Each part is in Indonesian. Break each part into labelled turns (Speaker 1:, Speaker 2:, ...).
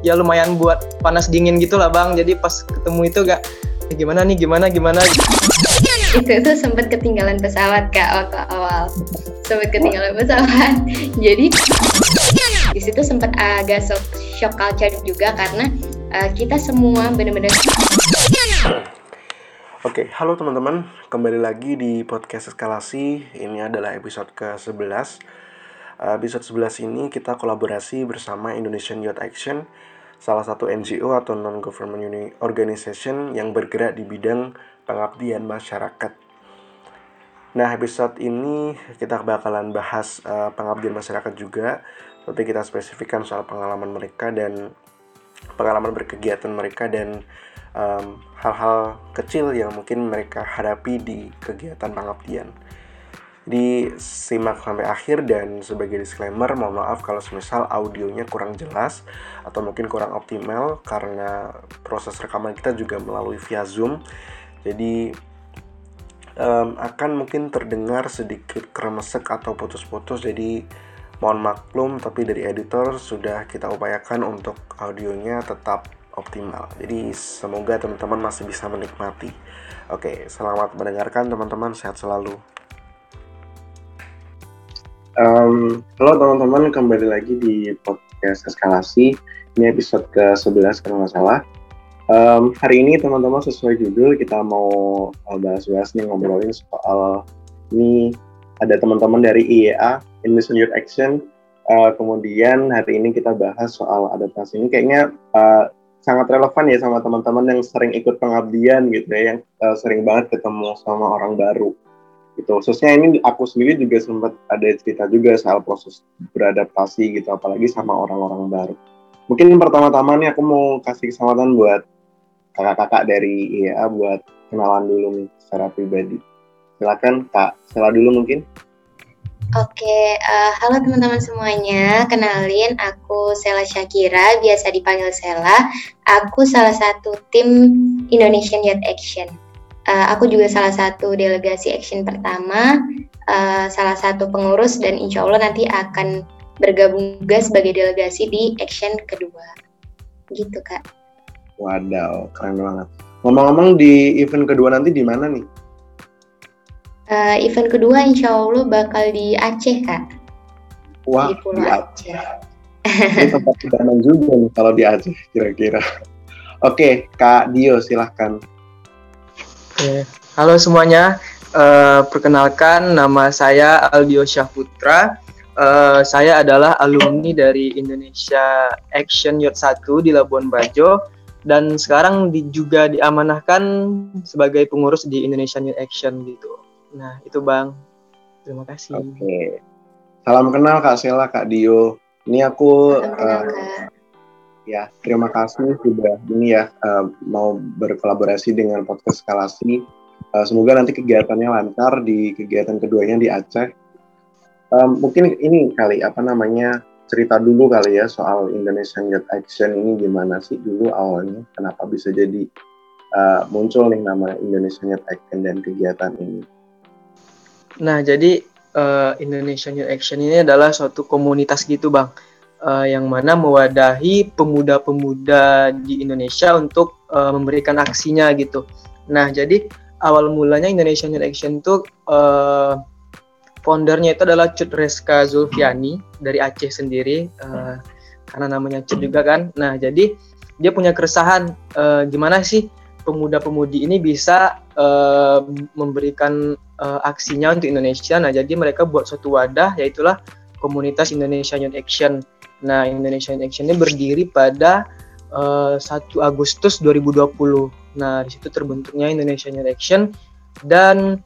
Speaker 1: ya lumayan buat panas dingin gitu lah bang jadi pas ketemu itu gak ya gimana nih gimana gimana
Speaker 2: itu tuh sempat ketinggalan pesawat kak waktu awal sempat ketinggalan pesawat jadi di situ sempat agak shock, shock culture juga karena uh, kita semua benar-benar
Speaker 3: Oke, halo teman-teman. Kembali lagi di podcast eskalasi. Ini adalah episode ke-11. Uh, episode 11 ini kita kolaborasi bersama Indonesian Youth Action, salah satu NGO atau non-government organization yang bergerak di bidang pengabdian masyarakat. Nah, episode ini kita bakalan bahas uh, pengabdian masyarakat juga, tapi kita spesifikkan soal pengalaman mereka dan pengalaman berkegiatan mereka dan hal-hal um, kecil yang mungkin mereka hadapi di kegiatan pengabdian. Jadi simak sampai akhir dan sebagai disclaimer mohon maaf kalau semisal audionya kurang jelas atau mungkin kurang optimal karena proses rekaman kita juga melalui via Zoom. Jadi um, akan mungkin terdengar sedikit kremesek atau putus-putus jadi mohon maklum tapi dari editor sudah kita upayakan untuk audionya tetap optimal. Jadi semoga teman-teman masih bisa menikmati. Oke, selamat mendengarkan teman-teman, sehat selalu.
Speaker 4: Um, halo teman-teman, kembali lagi di podcast eskalasi. Ini episode ke-11 kalau nggak salah. Um, hari ini teman-teman sesuai judul kita mau bahas-bahas nih ngobrolin soal ini ada teman-teman dari IEA Indonesian Youth Action uh, kemudian hari ini kita bahas soal adaptasi ini kayaknya uh, sangat relevan ya sama teman-teman yang sering ikut pengabdian gitu ya, yang uh, sering banget ketemu sama orang baru. Gitu. Khususnya ini aku sendiri juga sempat ada cerita juga soal proses beradaptasi gitu, apalagi sama orang-orang baru. Mungkin pertama-tama nih aku mau kasih kesempatan buat kakak-kakak dari IEA buat kenalan dulu nih secara pribadi. Silakan Kak, Sela dulu mungkin.
Speaker 2: Oke, uh, halo teman-teman semuanya. Kenalin, aku Sela Syakira, biasa dipanggil Sela. Aku salah satu tim Indonesian Youth Action. Uh, aku juga salah satu delegasi action pertama, uh, salah satu pengurus dan insya Allah nanti akan bergabung juga sebagai delegasi di action kedua. Gitu kak.
Speaker 4: Wadaw, keren banget. Ngomong-ngomong di event kedua nanti di mana nih?
Speaker 2: Uh, event kedua insya Allah bakal di Aceh kak.
Speaker 4: Wah, di Pulau di Aceh. Ini tempat kedanan juga nih kalau di Aceh kira-kira. Oke, Kak Dio silahkan.
Speaker 1: Oke, halo semuanya. Uh, perkenalkan nama saya Aldio Syahputra. Uh, saya adalah alumni dari Indonesia Action Youth 1 di Labuan Bajo dan sekarang di, juga diamanahkan sebagai pengurus di Indonesian Youth Action gitu. Nah, itu Bang. Terima kasih.
Speaker 4: Oke. Okay. Salam kenal Kak Sela, Kak Dio. Ini aku uh, ya, terima kasih sudah ini ya uh, mau berkolaborasi dengan podcast Skalasi. Uh, semoga nanti kegiatannya lancar di kegiatan keduanya di Aceh. Um, mungkin ini kali apa namanya cerita dulu kali ya soal Indonesian Youth Action ini gimana sih dulu awalnya kenapa bisa jadi uh, muncul nih nama Indonesian Youth Action dan kegiatan ini.
Speaker 1: Nah, jadi uh, Indonesian Youth Action ini adalah suatu komunitas gitu, Bang. Uh, yang mana mewadahi pemuda-pemuda di Indonesia untuk uh, memberikan aksinya gitu. Nah, jadi awal mulanya Indonesian Youth Action itu uh, foundernya itu adalah Cut Reska Zulfiani dari Aceh sendiri, uh, karena namanya Cut juga kan. Nah, jadi dia punya keresahan uh, gimana sih pemuda-pemudi ini bisa uh, memberikan uh, aksinya untuk Indonesia. Nah, jadi mereka buat suatu wadah yaitulah komunitas Indonesia Youth Action. Nah, Indonesia Youth Action ini berdiri pada uh, 1 Agustus 2020. Nah, di situ terbentuknya Indonesia Youth Action dan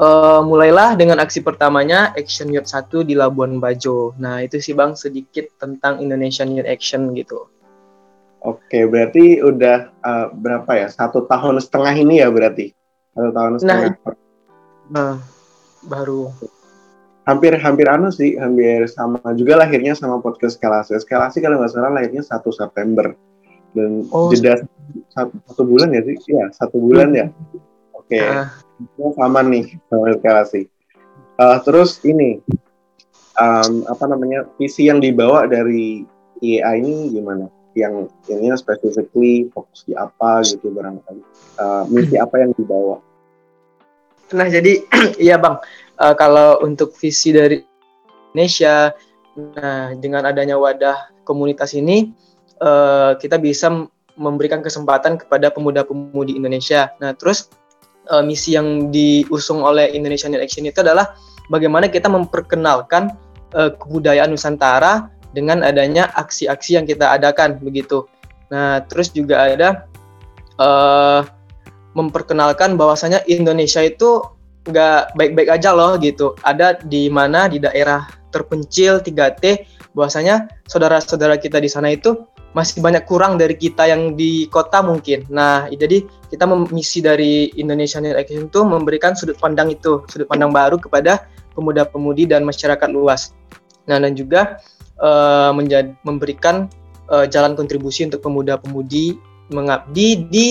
Speaker 1: uh, mulailah dengan aksi pertamanya Action Youth 1 di Labuan Bajo. Nah, itu sih Bang sedikit tentang Indonesian Youth Action gitu.
Speaker 4: Oke, berarti udah uh, berapa ya? Satu tahun setengah ini ya berarti? Satu tahun nah, setengah. Nah,
Speaker 1: nah baru.
Speaker 4: Hampir hampir anu sih, hampir sama juga lahirnya sama podcast eskalasi. Eskalasi kalau nggak salah lahirnya satu September dan oh, jeda satu, satu bulan ya sih? Iya satu bulan ya. Oke, okay. uh. sama nih sama eskalasi. Uh, terus ini um, apa namanya visi yang dibawa dari IEA ini gimana? yang ini specifically fokus di apa gitu barangkali uh, misi apa yang dibawa
Speaker 1: nah jadi iya bang uh, kalau untuk visi dari Indonesia nah dengan adanya wadah komunitas ini uh, kita bisa memberikan kesempatan kepada pemuda-pemudi Indonesia nah terus uh, misi yang diusung oleh Indonesian Action itu adalah bagaimana kita memperkenalkan uh, kebudayaan Nusantara dengan adanya aksi-aksi yang kita adakan begitu. Nah, terus juga ada uh, memperkenalkan bahwasanya Indonesia itu nggak baik-baik aja loh gitu. Ada di mana di daerah terpencil 3T bahwasanya saudara-saudara kita di sana itu masih banyak kurang dari kita yang di kota mungkin. Nah, jadi kita misi dari Indonesia Net Action itu memberikan sudut pandang itu, sudut pandang baru kepada pemuda-pemudi dan masyarakat luas. Nah, dan juga uh, menjadi memberikan uh, jalan kontribusi untuk pemuda-pemudi mengabdi di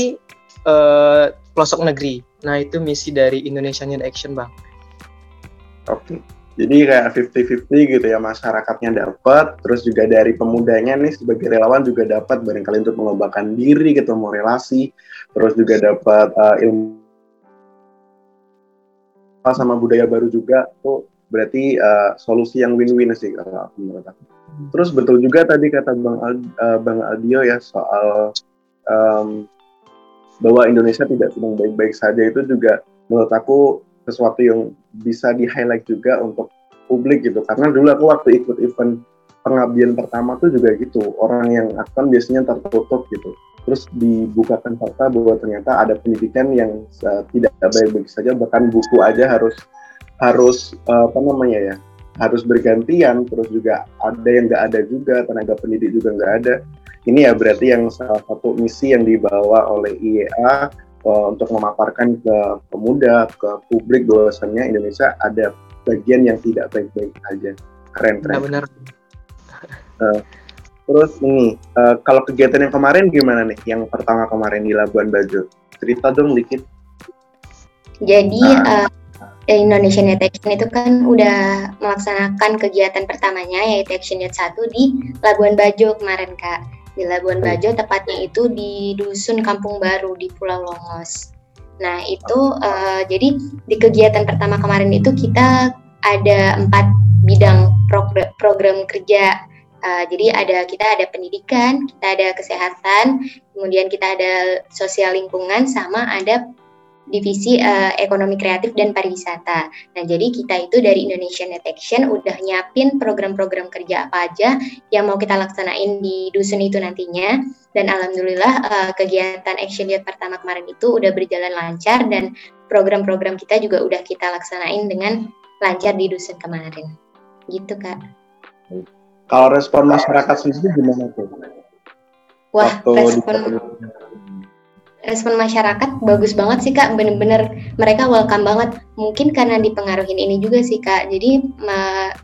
Speaker 1: uh, pelosok negeri. Nah, itu misi dari Indonesian Youth Action, Bang.
Speaker 4: Oke. Jadi kayak 50-50 gitu ya masyarakatnya dapat, terus juga dari pemudanya nih sebagai relawan juga dapat barangkali untuk mengembangkan diri, ketemu relasi, terus juga dapat uh, ilmu sama budaya baru juga tuh berarti uh, solusi yang win-win sih kalau menurut aku. Terus betul juga tadi kata Bang Al, uh, Bang Aldio ya soal um, bahwa Indonesia tidak sedang baik-baik saja itu juga menurut aku sesuatu yang bisa di highlight juga untuk publik gitu. Karena dulu aku waktu ikut event pengabdian pertama tuh juga gitu. Orang yang akan biasanya tertutup gitu. Terus dibukakan fakta bahwa ternyata ada pendidikan yang uh, tidak baik-baik saja. Bahkan buku aja harus harus uh, apa namanya ya harus bergantian. Terus juga ada yang nggak ada juga tenaga pendidik juga nggak ada ini ya berarti yang salah satu misi yang dibawa oleh IEA uh, untuk memaparkan ke pemuda, ke publik bahwasannya Indonesia ada bagian yang tidak baik-baik aja. Keren, keren.
Speaker 1: benar.
Speaker 4: Uh, terus ini, uh, kalau kegiatan yang kemarin gimana nih? Yang pertama kemarin di Labuan Bajo, cerita dong dikit.
Speaker 2: Jadi nah. uh, Indonesian Youth Action itu kan udah melaksanakan kegiatan pertamanya yaitu Action Youth 1 di Labuan Bajo kemarin Kak di Labuan Bajo, tepatnya itu di Dusun Kampung Baru di Pulau Longos. Nah itu uh, jadi di kegiatan pertama kemarin itu kita ada empat bidang program, program kerja. Uh, jadi ada kita ada pendidikan, kita ada kesehatan, kemudian kita ada sosial lingkungan, sama ada divisi uh, ekonomi kreatif dan pariwisata. Nah, jadi kita itu dari Indonesian Net Action udah nyiapin program-program kerja apa aja yang mau kita laksanain di dusun itu nantinya. Dan alhamdulillah uh, kegiatan Action Youth pertama kemarin itu udah berjalan lancar dan program-program kita juga udah kita laksanain dengan lancar di dusun kemarin. Gitu, Kak.
Speaker 4: Kalau respon masyarakat sendiri gimana tuh?
Speaker 2: Wah, Waktu respon respon masyarakat bagus banget sih kak. Bener-bener mereka welcome banget. Mungkin karena dipengaruhin ini juga sih kak. Jadi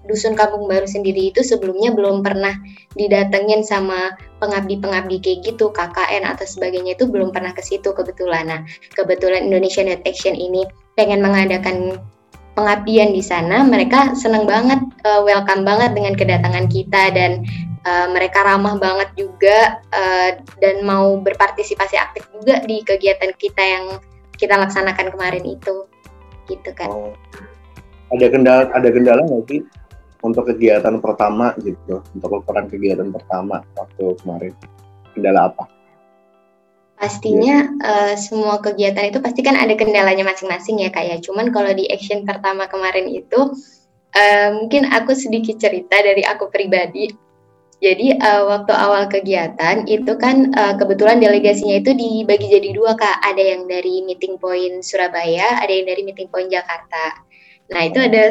Speaker 2: dusun kampung baru sendiri itu sebelumnya belum pernah didatengin sama pengabdi-pengabdi kayak gitu KKN atau sebagainya itu belum pernah ke situ kebetulan. Nah kebetulan Indonesia Net Action ini pengen mengadakan pengabdian di sana. Mereka senang banget uh, welcome banget dengan kedatangan kita dan uh, mereka ramah banget juga uh, dan mau berpartisipasi aktif juga di kegiatan kita yang kita laksanakan kemarin itu gitu kan oh.
Speaker 4: ada kendala ada kendala nggak sih untuk kegiatan pertama gitu untuk ukuran kegiatan pertama waktu kemarin kendala apa
Speaker 2: pastinya yeah. uh, semua kegiatan itu pasti kan ada kendalanya masing-masing ya kayak ya. cuman kalau di action pertama kemarin itu uh, mungkin aku sedikit cerita dari aku pribadi jadi uh, waktu awal kegiatan itu kan uh, kebetulan delegasinya itu dibagi jadi dua kak. Ada yang dari meeting point Surabaya, ada yang dari meeting point Jakarta. Nah itu ada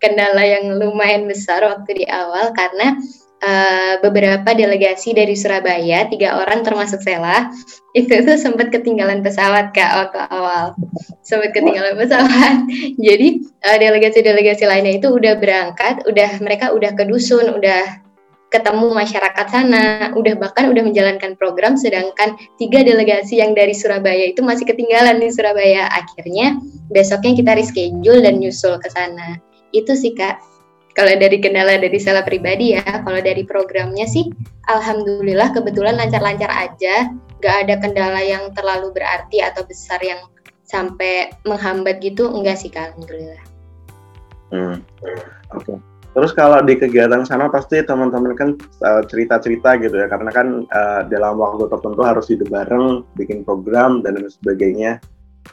Speaker 2: kendala yang lumayan besar waktu di awal karena uh, beberapa delegasi dari Surabaya, tiga orang termasuk Sela, itu tuh sempat ketinggalan pesawat kak waktu awal, sempat ketinggalan pesawat. Jadi delegasi-delegasi uh, lainnya itu udah berangkat, udah mereka udah ke dusun, udah ketemu masyarakat sana, udah bahkan udah menjalankan program, sedangkan tiga delegasi yang dari Surabaya itu masih ketinggalan di Surabaya. Akhirnya besoknya kita reschedule dan nyusul ke sana. Itu sih kak kalau dari kendala dari saya pribadi ya, kalau dari programnya sih, alhamdulillah kebetulan lancar-lancar aja, gak ada kendala yang terlalu berarti atau besar yang sampai menghambat gitu, enggak sih kak, alhamdulillah.
Speaker 4: Hmm. Oke. Okay. Terus kalau di kegiatan sana pasti teman-teman kan uh, cerita-cerita gitu ya, karena kan uh, dalam waktu tertentu harus hidup bareng, bikin program dan lain sebagainya.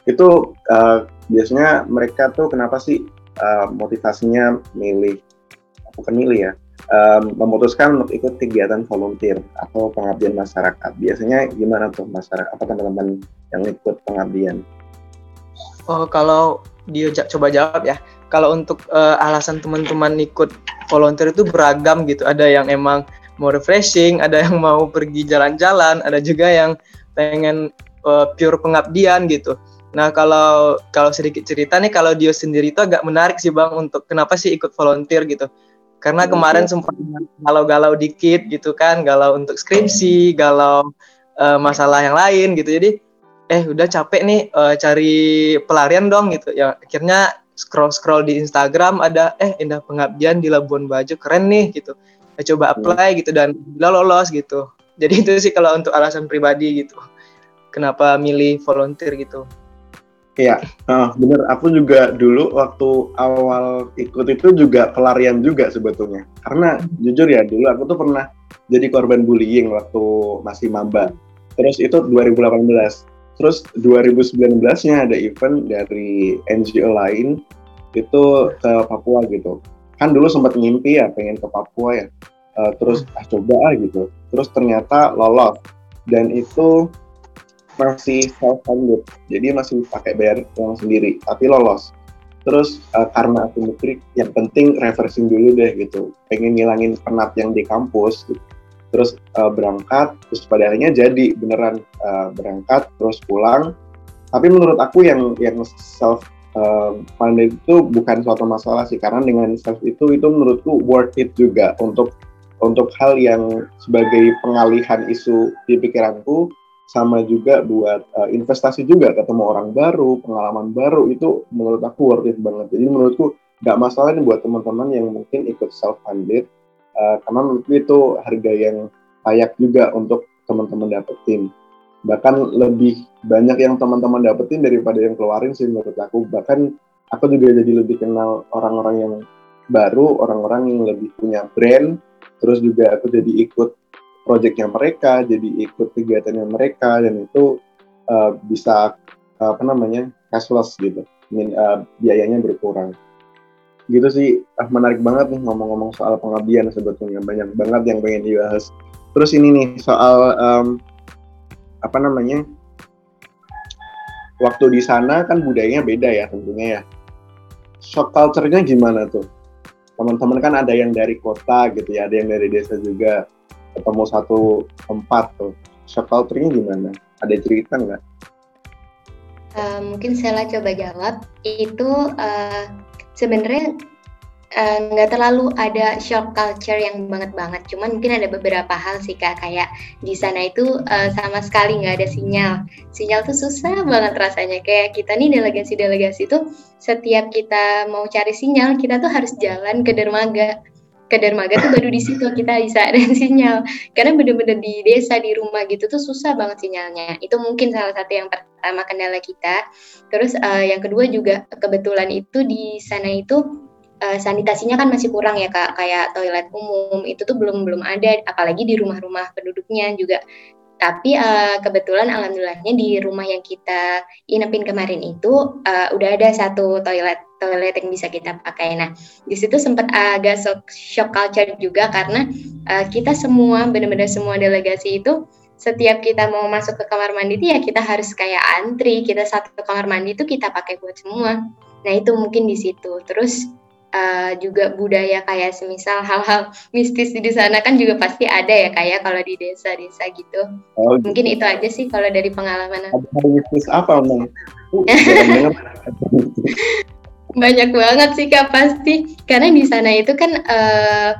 Speaker 4: Itu uh, biasanya mereka tuh kenapa sih uh, motivasinya milih bukan milih ya um, memutuskan untuk ikut kegiatan volunteer atau pengabdian masyarakat? Biasanya gimana tuh masyarakat apa teman-teman yang ikut pengabdian?
Speaker 1: Oh kalau dia coba jawab ya kalau untuk uh, alasan teman-teman ikut volunteer itu beragam gitu ada yang emang mau refreshing ada yang mau pergi jalan-jalan ada juga yang pengen uh, pure pengabdian gitu Nah kalau kalau sedikit cerita nih kalau dia sendiri itu agak menarik sih bang untuk kenapa sih ikut volunteer gitu. Karena kemarin sempat galau-galau dikit gitu kan, galau untuk skripsi, galau uh, masalah yang lain gitu. Jadi eh udah capek nih uh, cari pelarian dong gitu. Ya akhirnya scroll-scroll di Instagram ada eh indah pengabdian di Labuan Bajo keren nih gitu. Ya, coba apply gitu dan lolos gitu. Jadi itu sih kalau untuk alasan pribadi gitu. Kenapa milih volunteer gitu.
Speaker 4: Iya, uh, bener. Aku juga dulu waktu awal ikut itu juga pelarian juga sebetulnya. Karena jujur ya dulu aku tuh pernah jadi korban bullying waktu masih maba. Terus itu 2018. Terus 2019-nya ada event dari NGO lain itu ke Papua gitu. Kan dulu sempat ngimpi ya pengen ke Papua ya. Uh, terus ah coba ah gitu. Terus ternyata lolos. Dan itu masih self funded jadi masih pakai bayar uang sendiri tapi lolos terus uh, karena aku mikir yang penting refreshing dulu deh gitu pengen ngilangin penat yang di kampus gitu. Terus uh, berangkat terus pada akhirnya jadi beneran uh, berangkat terus pulang. Tapi menurut aku yang yang self uh, itu bukan suatu masalah sih karena dengan self itu itu menurutku worth it juga untuk untuk hal yang sebagai pengalihan isu di pikiranku sama juga buat uh, investasi juga ketemu orang baru pengalaman baru itu menurut aku worth it banget. Jadi menurutku nggak masalah nih buat teman-teman yang mungkin ikut self funded uh, karena menurutku itu harga yang layak juga untuk teman-teman dapetin bahkan lebih banyak yang teman-teman dapetin daripada yang keluarin sih menurut aku. Bahkan aku juga jadi lebih kenal orang-orang yang baru orang-orang yang lebih punya brand. Terus juga aku jadi ikut proyeknya mereka, jadi ikut kegiatannya mereka dan itu uh, bisa uh, apa namanya cashless gitu, Min, uh, biayanya berkurang. Gitu sih, uh, menarik banget nih ngomong-ngomong soal pengabdian sebetulnya. Banyak banget yang pengen dibahas. Terus ini nih soal um, apa namanya? Waktu di sana kan budayanya beda ya tentunya ya. Shock culture-nya gimana tuh? Teman-teman kan ada yang dari kota gitu ya, ada yang dari desa juga. Ketemu satu tempat tuh. Shock culture-nya gimana? Ada cerita nggak?
Speaker 2: Uh, mungkin saya coba jawab. Itu uh, sebenarnya eh, nggak uh, terlalu ada shock culture yang banget banget. Cuman mungkin ada beberapa hal sih kak. Kayak di sana itu uh, sama sekali nggak ada sinyal. Sinyal tuh susah banget rasanya. Kayak kita nih delegasi-delegasi tuh setiap kita mau cari sinyal kita tuh harus jalan ke dermaga ke dermaga tuh baru di situ kita bisa ada sinyal. Karena bener-bener di desa di rumah gitu tuh susah banget sinyalnya. Itu mungkin salah satu yang pertama kendala kita. Terus uh, yang kedua juga kebetulan itu di sana itu uh, sanitasinya kan masih kurang ya kak. Kayak toilet umum itu tuh belum belum ada. Apalagi di rumah-rumah penduduknya juga tapi uh, kebetulan alhamdulillahnya di rumah yang kita inepin kemarin itu uh, udah ada satu toilet toilet yang bisa kita pakai. Nah, di situ sempat agak shock, shock culture juga karena uh, kita semua benar-benar semua delegasi itu setiap kita mau masuk ke kamar mandi itu ya kita harus kayak antri, kita satu kamar mandi itu kita pakai buat semua. Nah, itu mungkin di situ. Terus uh, juga budaya kayak semisal hal-hal mistis di sana kan juga pasti ada ya kayak ya, kalau di desa-desa gitu. Oh, gitu. Mungkin itu aja sih kalau dari pengalaman
Speaker 4: aku. Ada mistis apa, Bang?
Speaker 2: Banyak banget sih Kak pasti. Karena di sana itu kan uh,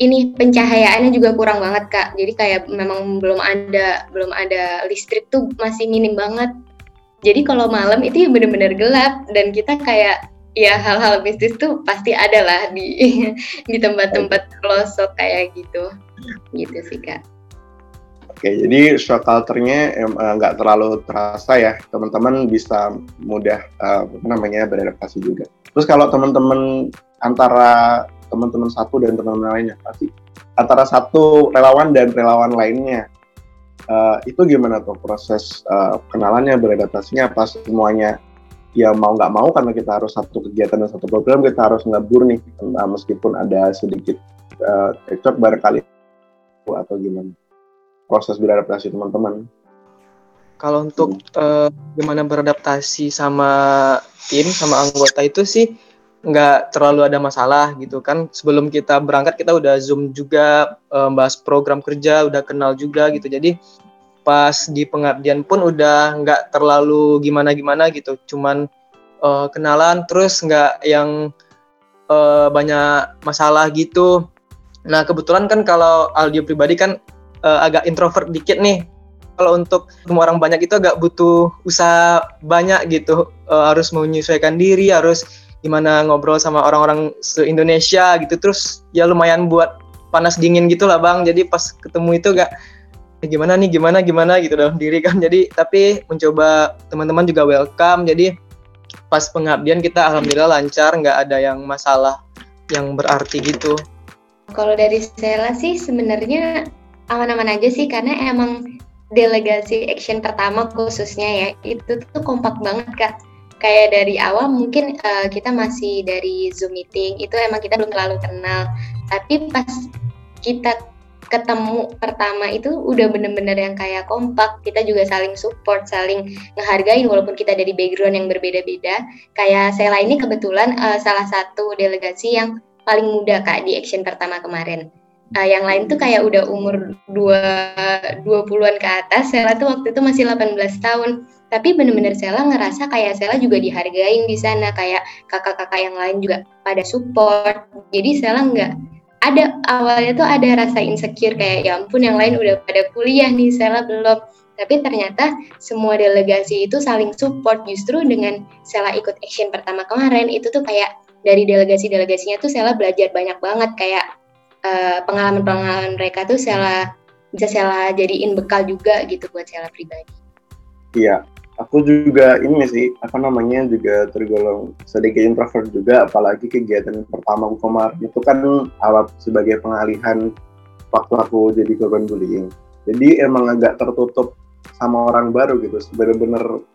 Speaker 2: ini pencahayaannya juga kurang banget Kak. Jadi kayak memang belum ada belum ada listrik tuh masih minim banget. Jadi kalau malam itu ya benar-benar gelap dan kita kayak ya hal-hal mistis tuh pasti ada lah di di tempat-tempat pelosok kayak gitu gitu sih kak
Speaker 4: Oke, jadi shock culture-nya eh, nggak terlalu terasa ya. Teman-teman bisa mudah apa namanya beradaptasi juga. Terus kalau teman-teman antara teman-teman satu dan teman-teman lainnya pasti antara satu relawan dan relawan lainnya uh, itu gimana tuh proses uh, kenalannya beradaptasinya apa semuanya ya mau nggak mau karena kita harus satu kegiatan dan satu program kita harus ngebur nih uh, meskipun ada sedikit uh, barangkali atau gimana. Proses beradaptasi teman-teman.
Speaker 1: Kalau untuk uh, gimana beradaptasi sama tim sama anggota itu sih nggak terlalu ada masalah gitu kan. Sebelum kita berangkat kita udah zoom juga um, bahas program kerja udah kenal juga gitu. Jadi pas di pengabdian pun udah nggak terlalu gimana gimana gitu. Cuman uh, kenalan terus nggak yang uh, banyak masalah gitu. Nah kebetulan kan kalau Aldio pribadi kan uh, agak introvert dikit nih. Kalau untuk semua orang banyak itu agak butuh usaha banyak gitu. Uh, harus menyesuaikan diri harus gimana ngobrol sama orang-orang se-Indonesia gitu. Terus ya lumayan buat panas dingin gitu lah bang. Jadi pas ketemu itu gak gimana nih gimana gimana gitu dalam diri kan. Jadi tapi mencoba teman-teman juga welcome. Jadi pas pengabdian kita alhamdulillah lancar nggak ada yang masalah yang berarti gitu.
Speaker 2: Kalau dari Sela sih sebenarnya aman-aman aja sih karena emang delegasi action pertama khususnya ya itu tuh kompak banget kak. Kayak dari awal mungkin uh, kita masih dari Zoom meeting itu emang kita belum terlalu kenal. Tapi pas kita ketemu pertama itu udah bener-bener yang kayak kompak. Kita juga saling support saling ngehargain walaupun kita dari background yang berbeda-beda. Kayak saya ini kebetulan uh, salah satu delegasi yang paling muda kak di action pertama kemarin. Uh, yang lain tuh kayak udah umur dua dua puluhan ke atas. Sela tuh waktu itu masih 18 tahun. Tapi bener-bener Sela ngerasa kayak Sela juga dihargain di sana. Kayak kakak-kakak yang lain juga pada support. Jadi Sela nggak ada awalnya tuh ada rasa insecure kayak ya ampun yang lain udah pada kuliah nih Sela belum. Tapi ternyata semua delegasi itu saling support. Justru dengan Sela ikut action pertama kemarin itu tuh kayak dari delegasi-delegasinya tuh Sela belajar banyak banget. Kayak eh, pengalaman-pengalaman mereka tuh Sela bisa Sela jadiin bekal juga gitu buat Sela pribadi.
Speaker 4: Iya, aku juga ini sih apa namanya juga tergolong sedikit introvert juga apalagi kegiatan pertama aku kemarin. Itu kan alat sebagai pengalihan waktu aku jadi korban bullying. Jadi emang agak tertutup sama orang baru gitu, bener-bener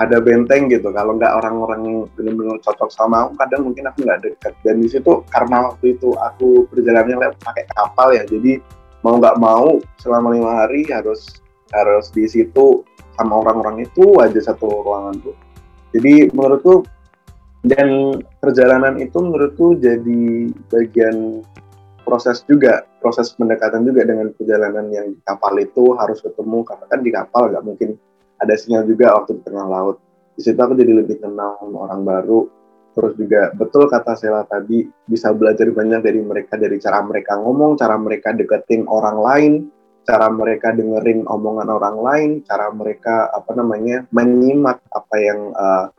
Speaker 4: ada benteng gitu. Kalau nggak orang-orang yang benar-benar cocok sama aku kadang mungkin aku nggak dekat dan di situ karena waktu itu aku perjalanannya lewat pakai kapal ya jadi mau nggak mau selama lima hari harus harus di situ sama orang-orang itu aja satu ruangan tuh jadi menurutku dan perjalanan itu menurutku jadi bagian proses juga proses pendekatan juga dengan perjalanan yang di kapal itu harus ketemu karena kan di kapal nggak mungkin ada sinyal juga waktu di tengah laut. Di situ aku jadi lebih kenal orang baru. Terus juga betul kata Sela tadi bisa belajar banyak dari mereka dari cara mereka ngomong, cara mereka deketin orang lain, cara mereka dengerin omongan orang lain, cara mereka apa namanya menyimak apa yang uh,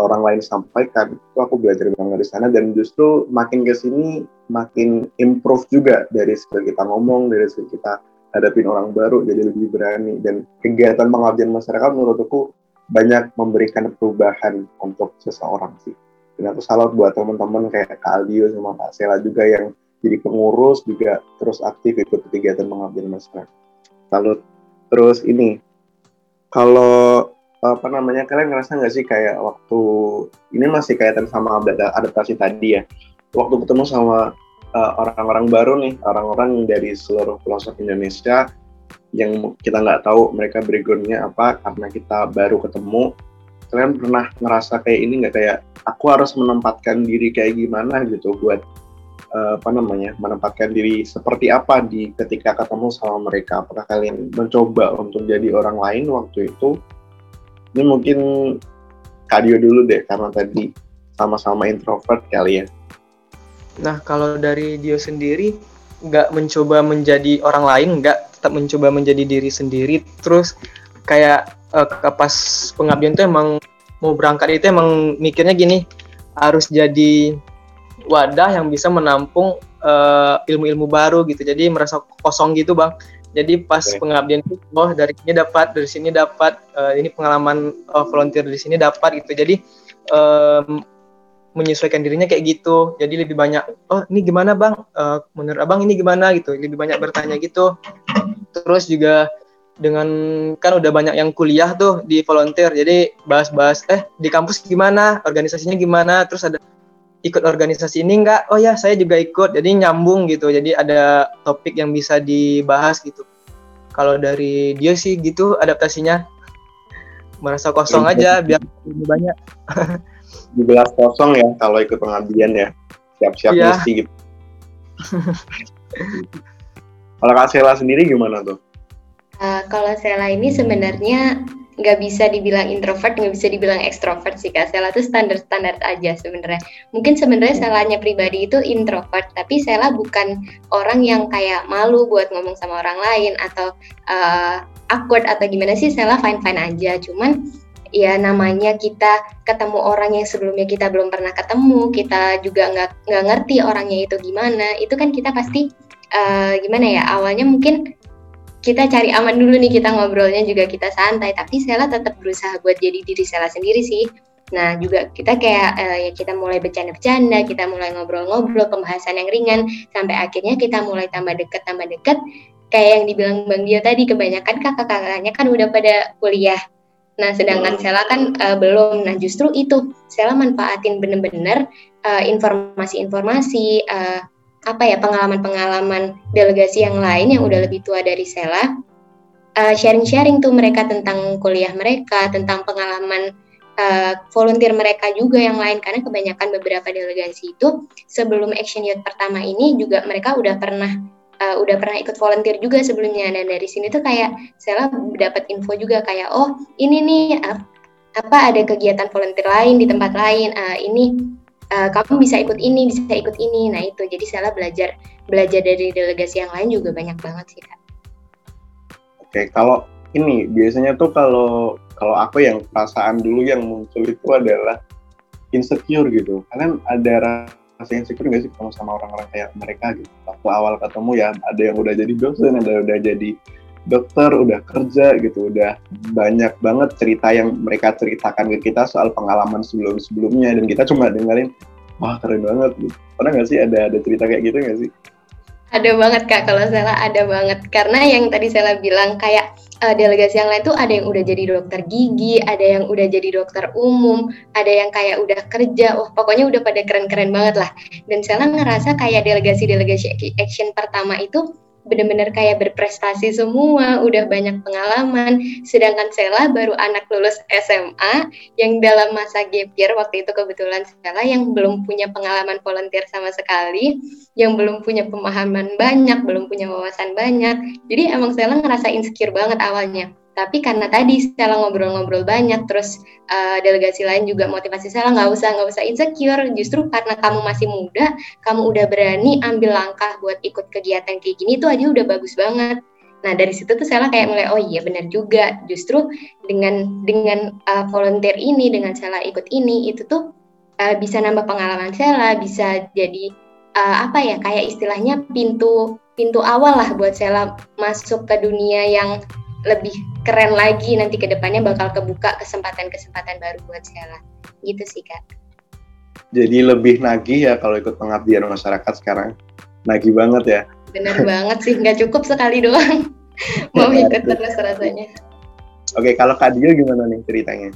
Speaker 4: orang lain sampaikan. Itu aku belajar banget di sana dan justru makin ke sini makin improve juga dari skill kita ngomong, dari skill kita hadapin orang baru jadi lebih berani dan kegiatan pengabdian masyarakat menurutku banyak memberikan perubahan untuk seseorang sih. Dan aku salut buat teman-teman kayak Kak Aldio sama Kak Sela juga yang jadi pengurus juga terus aktif ikut kegiatan pengabdian masyarakat. Salut. Terus ini kalau apa namanya kalian ngerasa nggak sih kayak waktu ini masih kaitan sama adaptasi tadi ya waktu ketemu sama Eh, orang-orang uh, baru nih, orang-orang dari seluruh pelosok Indonesia yang kita nggak tahu mereka backgroundnya apa karena kita baru ketemu. Kalian pernah ngerasa kayak ini nggak kayak aku harus menempatkan diri kayak gimana gitu buat uh, apa namanya menempatkan diri seperti apa di ketika ketemu sama mereka. Apakah kalian mencoba untuk jadi orang lain waktu itu? Ini mungkin Kadio dulu deh karena tadi sama-sama introvert kali ya.
Speaker 1: Nah, kalau dari Dio sendiri nggak mencoba menjadi orang lain, nggak tetap mencoba menjadi diri sendiri. Terus kayak uh, pas pengabdian tuh emang mau berangkat itu emang mikirnya gini, harus jadi wadah yang bisa menampung uh, ilmu-ilmu baru gitu. Jadi merasa kosong gitu bang. Jadi pas okay. pengabdian itu oh dari sini dapat dari sini dapat uh, ini pengalaman uh, volunteer dari sini dapat gitu. Jadi um, menyesuaikan dirinya kayak gitu. Jadi lebih banyak oh ini gimana bang? Uh, menurut abang ini gimana? gitu. Lebih banyak bertanya gitu. Terus juga dengan kan udah banyak yang kuliah tuh di volunteer. Jadi bahas-bahas eh di kampus gimana? Organisasinya gimana? Terus ada ikut organisasi ini enggak oh ya saya juga ikut. Jadi nyambung gitu. Jadi ada topik yang bisa dibahas gitu. Kalau dari dia sih gitu adaptasinya. Merasa kosong aja biar lebih banyak.
Speaker 4: Di belas kosong ya kalau ikut pengabdian ya. Siap-siap ya. mesti gitu. Kalau Kak Sela sendiri gimana tuh?
Speaker 2: Uh, kalau Sela ini sebenarnya nggak bisa dibilang introvert, nggak bisa dibilang ekstrovert sih kak. Sela tuh standar-standar aja sebenarnya. Mungkin sebenarnya Selanya pribadi itu introvert, tapi Sela bukan orang yang kayak malu buat ngomong sama orang lain atau uh, awkward atau gimana sih. Sela fine-fine aja. Cuman ya namanya kita ketemu orang yang sebelumnya kita belum pernah ketemu, kita juga nggak nggak ngerti orangnya itu gimana. Itu kan kita pasti uh, gimana ya awalnya mungkin kita cari aman dulu nih kita ngobrolnya juga kita santai. Tapi Sela tetap berusaha buat jadi diri Sela sendiri sih. Nah juga kita kayak uh, ya kita mulai bercanda-bercanda kita mulai ngobrol-ngobrol pembahasan yang ringan. Sampai akhirnya kita mulai tambah deket tambah deket. Kayak yang dibilang Bang Dio tadi kebanyakan kakak-kakaknya kan udah pada kuliah. Nah sedangkan Sela kan uh, belum. Nah justru itu. Sela manfaatin bener-bener uh, informasi-informasi uh, apa ya pengalaman-pengalaman delegasi yang lain yang udah lebih tua dari Sela uh, sharing-sharing tuh mereka tentang kuliah mereka tentang pengalaman uh, volunteer mereka juga yang lain. Karena kebanyakan beberapa delegasi itu sebelum Action Youth pertama ini juga mereka udah pernah uh, udah pernah ikut volunteer juga sebelumnya. Dan dari sini tuh kayak Sela dapat info juga kayak oh ini nih apa ada kegiatan volunteer lain di tempat lain uh, ini uh, kamu bisa ikut ini bisa ikut ini. Nah itu. Jadi saya belajar belajar dari delegasi yang lain juga banyak banget sih kak.
Speaker 4: Oke kalau ini biasanya tuh kalau kalau aku yang perasaan dulu yang muncul itu adalah insecure gitu. Kalian ada rasa insecure nggak sih kalau sama orang-orang kayak mereka gitu? Waktu awal ketemu ya ada yang udah jadi dosen ada yang udah jadi dokter udah kerja gitu udah banyak banget cerita yang mereka ceritakan ke kita soal pengalaman sebelum sebelumnya dan kita cuma dengerin wah keren banget gitu. Pernah nggak sih ada ada cerita kayak gitu nggak sih?
Speaker 2: Ada banget kak kalau saya ada banget. Karena yang tadi saya bilang kayak uh, delegasi yang lain tuh ada yang udah jadi dokter gigi, ada yang udah jadi dokter umum, ada yang kayak udah kerja, wah pokoknya udah pada keren-keren banget lah. Dan saya ngerasa kayak delegasi-delegasi action pertama itu benar-benar kayak berprestasi semua, udah banyak pengalaman. Sedangkan Sela baru anak lulus SMA yang dalam masa gap year waktu itu kebetulan Sela yang belum punya pengalaman volunteer sama sekali, yang belum punya pemahaman banyak, belum punya wawasan banyak. Jadi emang Sela ngerasa insecure banget awalnya tapi karena tadi Stella ngobrol-ngobrol banyak terus uh, delegasi lain juga motivasi Stella nggak usah nggak usah insecure. Justru karena kamu masih muda kamu udah berani ambil langkah buat ikut kegiatan kayak gini itu aja udah bagus banget. Nah dari situ tuh Stella kayak mulai oh iya benar juga. Justru dengan dengan uh, volunteer ini dengan Stella ikut ini itu tuh uh, bisa nambah pengalaman Stella bisa jadi uh, apa ya kayak istilahnya pintu pintu awal lah buat Stella masuk ke dunia yang lebih keren lagi nanti ke depannya bakal kebuka kesempatan-kesempatan baru buat Sheila. Gitu sih Kak.
Speaker 4: Jadi lebih nagih ya kalau ikut pengabdian masyarakat sekarang. Nagih banget ya.
Speaker 2: Bener banget sih, nggak cukup sekali doang. Mau ikut terus rasanya.
Speaker 4: Oke, kalau Kak Dio gimana nih ceritanya?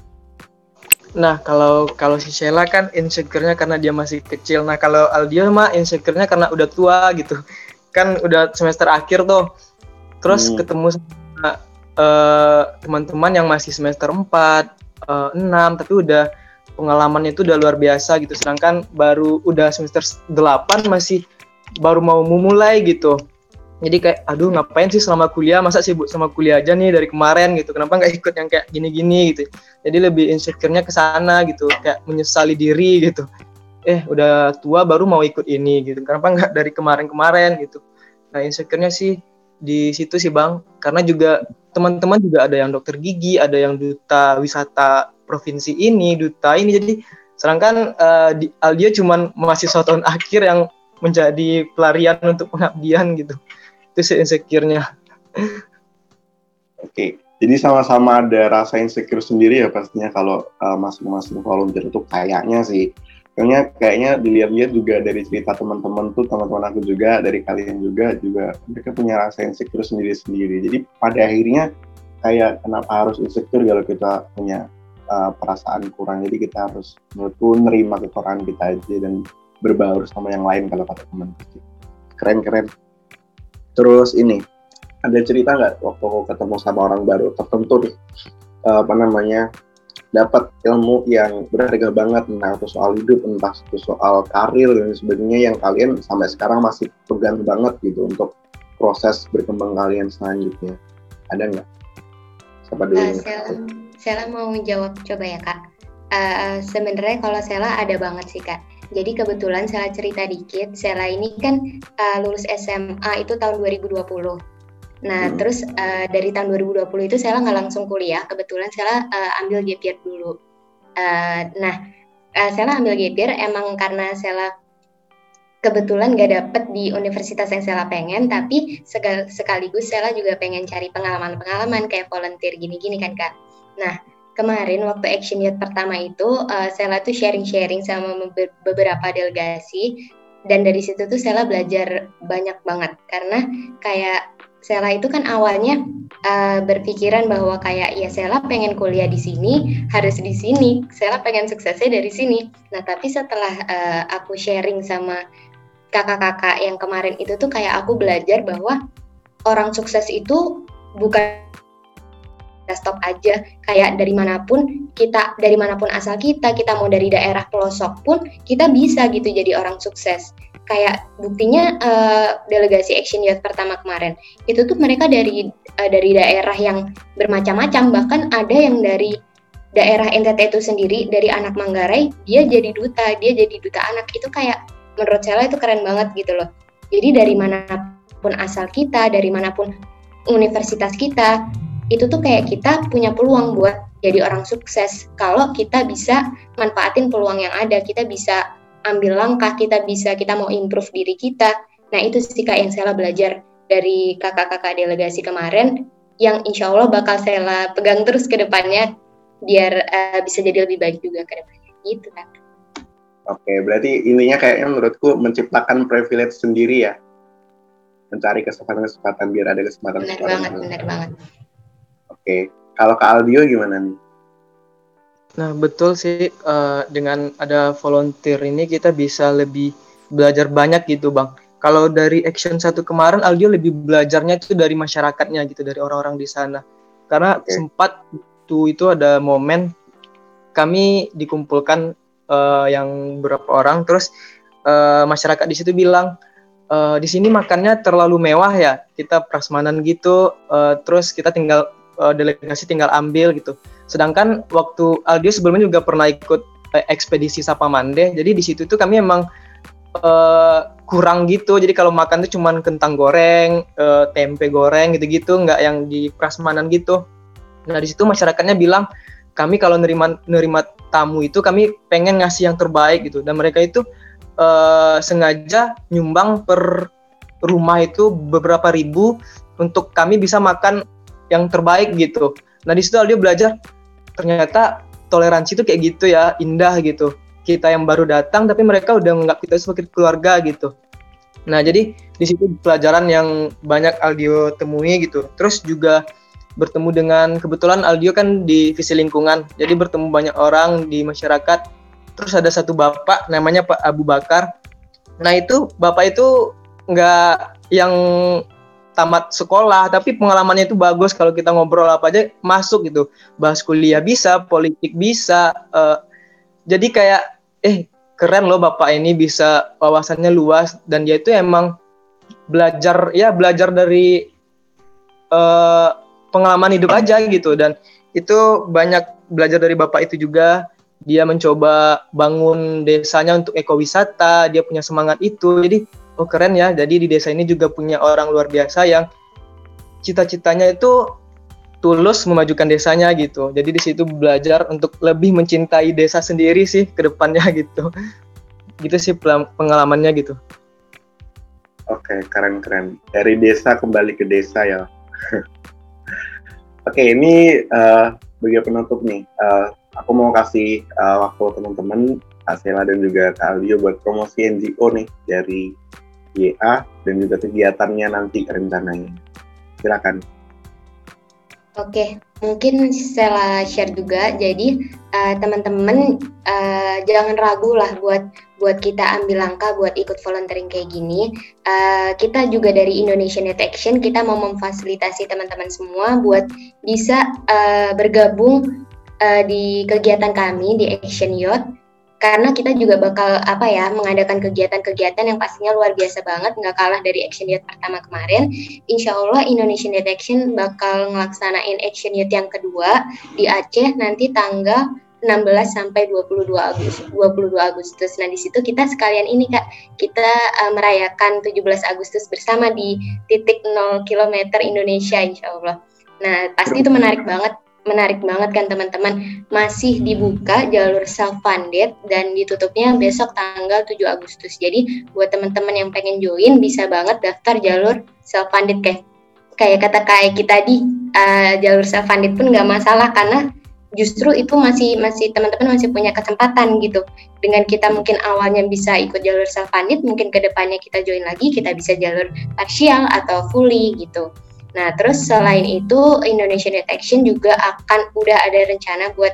Speaker 1: Nah, kalau kalau si Sheila kan insecure-nya karena dia masih kecil. Nah, kalau Aldio mah insecure-nya karena udah tua gitu. Kan udah semester akhir tuh. Terus hmm. ketemu Eh, teman-teman uh, yang masih semester 4, uh, 6 tapi udah pengalamannya itu udah luar biasa gitu. Sedangkan baru udah semester 8 masih baru mau memulai gitu. Jadi kayak aduh ngapain sih selama kuliah? Masa sibuk sama kuliah aja nih dari kemarin? gitu. Kenapa nggak ikut yang kayak gini-gini? gitu. Jadi lebih insecure-nya ke sana gitu kayak menyesali diri gitu. Eh udah tua baru mau ikut ini gitu. Kenapa nggak dari kemarin-kemarin? gitu. Nah insecure-nya sih di situ sih bang. Karena juga teman-teman juga ada yang dokter gigi ada yang duta wisata provinsi ini duta ini. Jadi sedangkan uh, di, Aldio cuma mahasiswa tahun akhir yang menjadi pelarian untuk pengabdian gitu. Itu sih insecure-nya.
Speaker 4: Oke. Jadi sama-sama ada rasa insecure sendiri ya pastinya kalau uh, masuk-masuk volunteer itu kayaknya sih kayaknya kayaknya dilihat-lihat juga dari cerita teman-teman tuh teman-teman aku juga dari kalian juga juga mereka punya rasa insecure sendiri-sendiri. Jadi pada akhirnya kayak kenapa harus insecure kalau kita punya uh, perasaan kurang? Jadi kita harus menurutku nerima kekurangan kita aja dan berbaur sama yang lain kalau kata teman keren keren. Terus ini ada cerita nggak waktu ketemu sama orang baru tertentu nih? Uh, apa namanya dapat ilmu yang berharga banget tentang itu soal hidup, entah itu soal karir dan sebagainya yang kalian sampai sekarang masih pegang banget gitu untuk proses berkembang kalian selanjutnya. Ada nggak?
Speaker 2: Siapa dulu? Uh, Sela, Sela mau jawab coba ya kak. Uh, Sebenarnya kalau Sela ada banget sih kak. Jadi kebetulan Sela cerita dikit, Sela ini kan uh, lulus SMA itu tahun 2020 Nah, hmm. terus uh, dari tahun 2020 itu saya nggak langsung kuliah. Kebetulan saya uh, ambil gap year dulu. Uh, nah, uh, saya ambil gap year emang karena saya kebetulan nggak dapet di universitas yang saya pengen, tapi sekaligus saya juga pengen cari pengalaman-pengalaman kayak volunteer gini-gini kan kak. Nah, kemarin waktu action year pertama itu uh, saya tuh sharing-sharing sama beberapa delegasi dan dari situ tuh saya belajar banyak banget karena kayak Sela itu kan awalnya uh, berpikiran bahwa kayak ya Sela pengen kuliah di sini harus di sini. Sela pengen suksesnya dari sini. Nah tapi setelah uh, aku sharing sama kakak-kakak yang kemarin itu tuh kayak aku belajar bahwa orang sukses itu bukan stop aja. Kayak dari mana pun kita dari mana pun asal kita kita mau dari daerah pelosok pun kita bisa gitu jadi orang sukses kayak buktinya uh, delegasi Action Youth pertama kemarin. Itu tuh mereka dari uh, dari daerah yang bermacam-macam. Bahkan ada yang dari daerah NTT itu sendiri dari anak Manggarai dia jadi duta dia jadi duta anak. Itu kayak menurut saya itu keren banget gitu loh. Jadi dari mana pun asal kita dari mana pun universitas kita itu tuh kayak kita punya peluang buat jadi orang sukses. Kalau kita bisa manfaatin peluang yang ada kita bisa ambil langkah kita bisa kita mau improve diri kita. Nah itu sih kak yang saya belajar dari kakak-kakak delegasi kemarin yang insya Allah bakal saya pegang terus ke depannya biar uh, bisa jadi lebih baik juga ke depannya. Gitu kak.
Speaker 4: Oke berarti intinya kayaknya menurutku menciptakan privilege sendiri ya. Mencari kesempatan-kesempatan biar ada kesempatan
Speaker 2: benar banget benar banget.
Speaker 4: Oke kalau Kak Aldio gimana nih
Speaker 1: Nah, betul sih uh, dengan ada volunteer ini kita bisa lebih belajar banyak gitu, Bang. Kalau dari action satu kemarin Aldio lebih belajarnya itu dari masyarakatnya gitu, dari orang-orang di sana. Karena okay. sempat itu itu ada momen kami dikumpulkan uh, yang beberapa orang terus uh, masyarakat di situ bilang uh, di sini makannya terlalu mewah ya kita prasmanan gitu uh, terus kita tinggal uh, delegasi tinggal ambil gitu. Sedangkan waktu Aldio sebelumnya juga pernah ikut uh, ekspedisi Sapamande, jadi di situ tuh kami emang uh, kurang gitu. Jadi kalau makan tuh cuman kentang goreng, uh, tempe goreng gitu-gitu, nggak yang di prasmanan gitu. Nah di situ masyarakatnya bilang kami kalau nerima nerima tamu itu kami pengen ngasih yang terbaik gitu dan mereka itu uh, sengaja nyumbang per rumah itu beberapa ribu untuk kami bisa makan yang terbaik gitu. Nah di situ Aldio belajar ternyata toleransi itu kayak gitu ya, indah gitu. Kita yang baru datang tapi mereka udah menganggap kita sebagai keluarga gitu. Nah jadi di situ pelajaran yang banyak Aldio temui gitu. Terus juga bertemu dengan kebetulan Aldio kan di visi lingkungan, jadi bertemu banyak orang di masyarakat. Terus ada satu bapak namanya Pak Abu Bakar. Nah itu bapak itu nggak yang tamat sekolah tapi pengalamannya itu bagus kalau kita ngobrol apa aja masuk gitu. Bahas kuliah bisa politik bisa uh, jadi kayak eh keren loh bapak ini bisa wawasannya luas dan dia itu emang belajar ya belajar dari uh, pengalaman hidup aja gitu. Dan itu banyak belajar dari bapak itu juga. Dia mencoba bangun desanya untuk ekowisata dia punya semangat itu. Jadi oh keren ya jadi di desa ini juga punya orang luar biasa yang cita-citanya itu tulus memajukan desanya gitu. Jadi di situ belajar untuk lebih mencintai desa sendiri sih ke depannya gitu. Gitu sih pengalamannya gitu.
Speaker 4: Oke, keren-keren. Dari desa kembali ke desa ya. Oke, ini uh, bagi penutup nih. Uh, aku mau kasih uh, waktu teman-teman Kak Sela dan juga Kak Alio buat promosi NGO nih dari YA dan juga kegiatannya nanti rencananya. Silakan.
Speaker 2: Oke, mungkin saya share juga. Jadi uh, teman-teman uh, jangan ragu lah buat buat kita ambil langkah buat ikut volunteering kayak gini. Uh, kita juga dari Indonesian Youth Action kita mau memfasilitasi teman-teman semua buat bisa uh, bergabung uh, di kegiatan kami di Action Youth karena kita juga bakal apa ya mengadakan kegiatan-kegiatan yang pastinya luar biasa banget nggak kalah dari Action Youth pertama kemarin Insya Allah Indonesian Youth Action bakal ngelaksanain Action Youth yang kedua di Aceh nanti tanggal 16 sampai 22 Agustus 22 Agustus. Nah, di situ kita sekalian ini Kak, kita uh, merayakan 17 Agustus bersama di titik 0 km Indonesia insya Allah. Nah, pasti itu menarik banget menarik banget kan teman-teman. Masih dibuka jalur self funded dan ditutupnya besok tanggal 7 Agustus. Jadi buat teman-teman yang pengen join bisa banget daftar jalur self funded kayak kayak kata kayak kita di uh, jalur self funded pun nggak masalah karena justru itu masih masih teman-teman masih punya kesempatan gitu. Dengan kita mungkin awalnya bisa ikut jalur self funded mungkin ke depannya kita join lagi kita bisa jalur parsial atau fully gitu Nah, terus selain itu Indonesian Youth Action juga akan udah ada rencana buat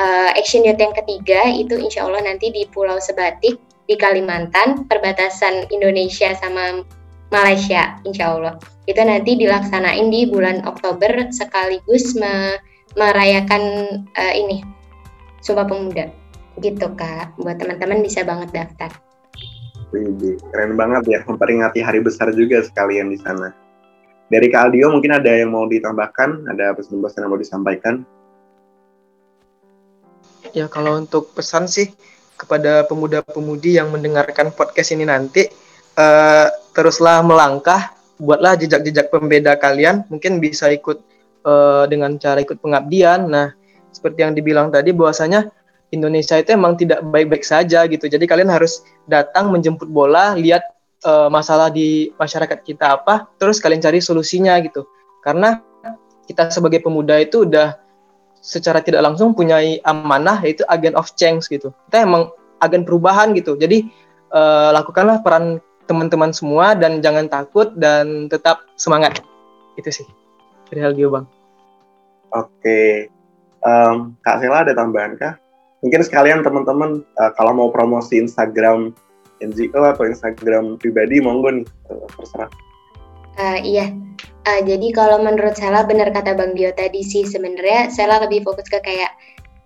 Speaker 2: uh, Action Youth yang ketiga itu insya Allah nanti di Pulau Sebatik di Kalimantan perbatasan Indonesia sama Malaysia insya Allah itu nanti dilaksanain di bulan Oktober sekaligus me merayakan uh, ini Sumpah Pemuda gitu kak buat teman-teman bisa banget daftar.
Speaker 4: Wih, keren banget ya memperingati hari besar juga sekalian di sana. Dari Kak Aldio mungkin ada yang mau ditambahkan, ada pesan-pesan yang mau disampaikan?
Speaker 1: Ya kalau untuk pesan sih kepada pemuda-pemudi yang mendengarkan podcast ini nanti, uh, teruslah melangkah, buatlah jejak-jejak pembeda kalian, mungkin bisa ikut uh, dengan cara ikut pengabdian. Nah, seperti yang dibilang tadi bahwasanya Indonesia itu emang tidak baik-baik saja gitu. Jadi kalian harus datang menjemput bola, lihat uh, masalah di masyarakat kita apa, terus kalian cari solusinya gitu. Karena kita sebagai pemuda itu udah secara tidak langsung punya amanah yaitu agen of change gitu. Kita emang agen perubahan gitu. Jadi uh, lakukanlah peran teman-teman semua dan jangan takut dan tetap semangat. Itu sih dari hal Bang.
Speaker 4: Oke, um, Kak Sela ada tambahan kah? Mungkin sekalian teman-teman uh, kalau mau promosi Instagram NGO atau Instagram pribadi monggo nih terserah.
Speaker 2: Uh, iya, uh, jadi kalau menurut saya benar kata Bang Dio tadi sih sebenarnya saya lebih fokus ke kayak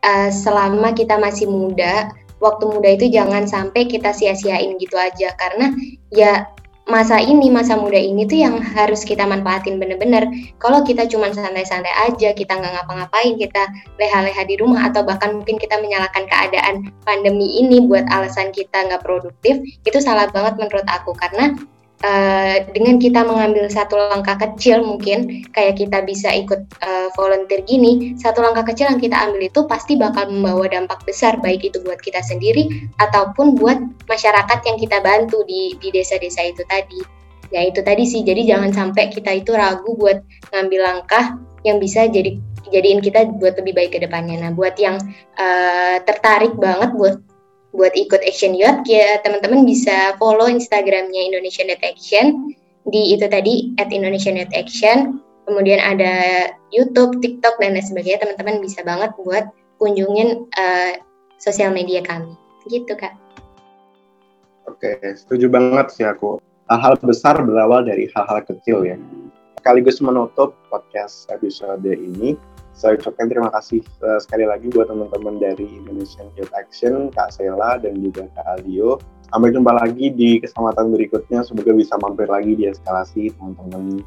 Speaker 2: uh, selama kita masih muda, waktu muda itu jangan sampai kita sia-siain gitu aja karena ya masa ini, masa muda ini tuh yang harus kita manfaatin bener-bener. Kalau kita cuma santai-santai aja, kita nggak ngapa-ngapain, kita leha-leha di rumah, atau bahkan mungkin kita menyalahkan keadaan pandemi ini buat alasan kita nggak produktif, itu salah banget menurut aku. Karena Uh, dengan kita mengambil satu langkah kecil mungkin kayak kita bisa ikut uh, volunteer gini satu langkah kecil yang kita ambil itu pasti bakal membawa dampak besar baik itu buat kita sendiri ataupun buat masyarakat yang kita bantu di di desa-desa itu tadi. Ya itu tadi sih. Jadi jangan sampai kita itu ragu buat ngambil langkah yang bisa jadi jadiin kita buat lebih baik ke depannya. Nah buat yang uh, tertarik banget buat buat ikut Action Youth, ya teman-teman bisa follow Instagramnya Indonesian Youth Action di itu tadi at Indonesian Youth Action. Kemudian ada YouTube, TikTok dan lain sebagainya. Teman-teman bisa banget buat kunjungin uh, sosial media kami. Gitu kak.
Speaker 4: Oke, setuju banget sih aku. Hal-hal besar berawal dari hal-hal kecil ya. Sekaligus menutup podcast episode ini, saya ucapkan terima kasih uh, sekali lagi buat teman-teman dari Indonesian Youth Action, Kak Sela dan juga Kak Aldio. Sampai jumpa lagi di kesempatan berikutnya. Semoga bisa mampir lagi di eskalasi teman-teman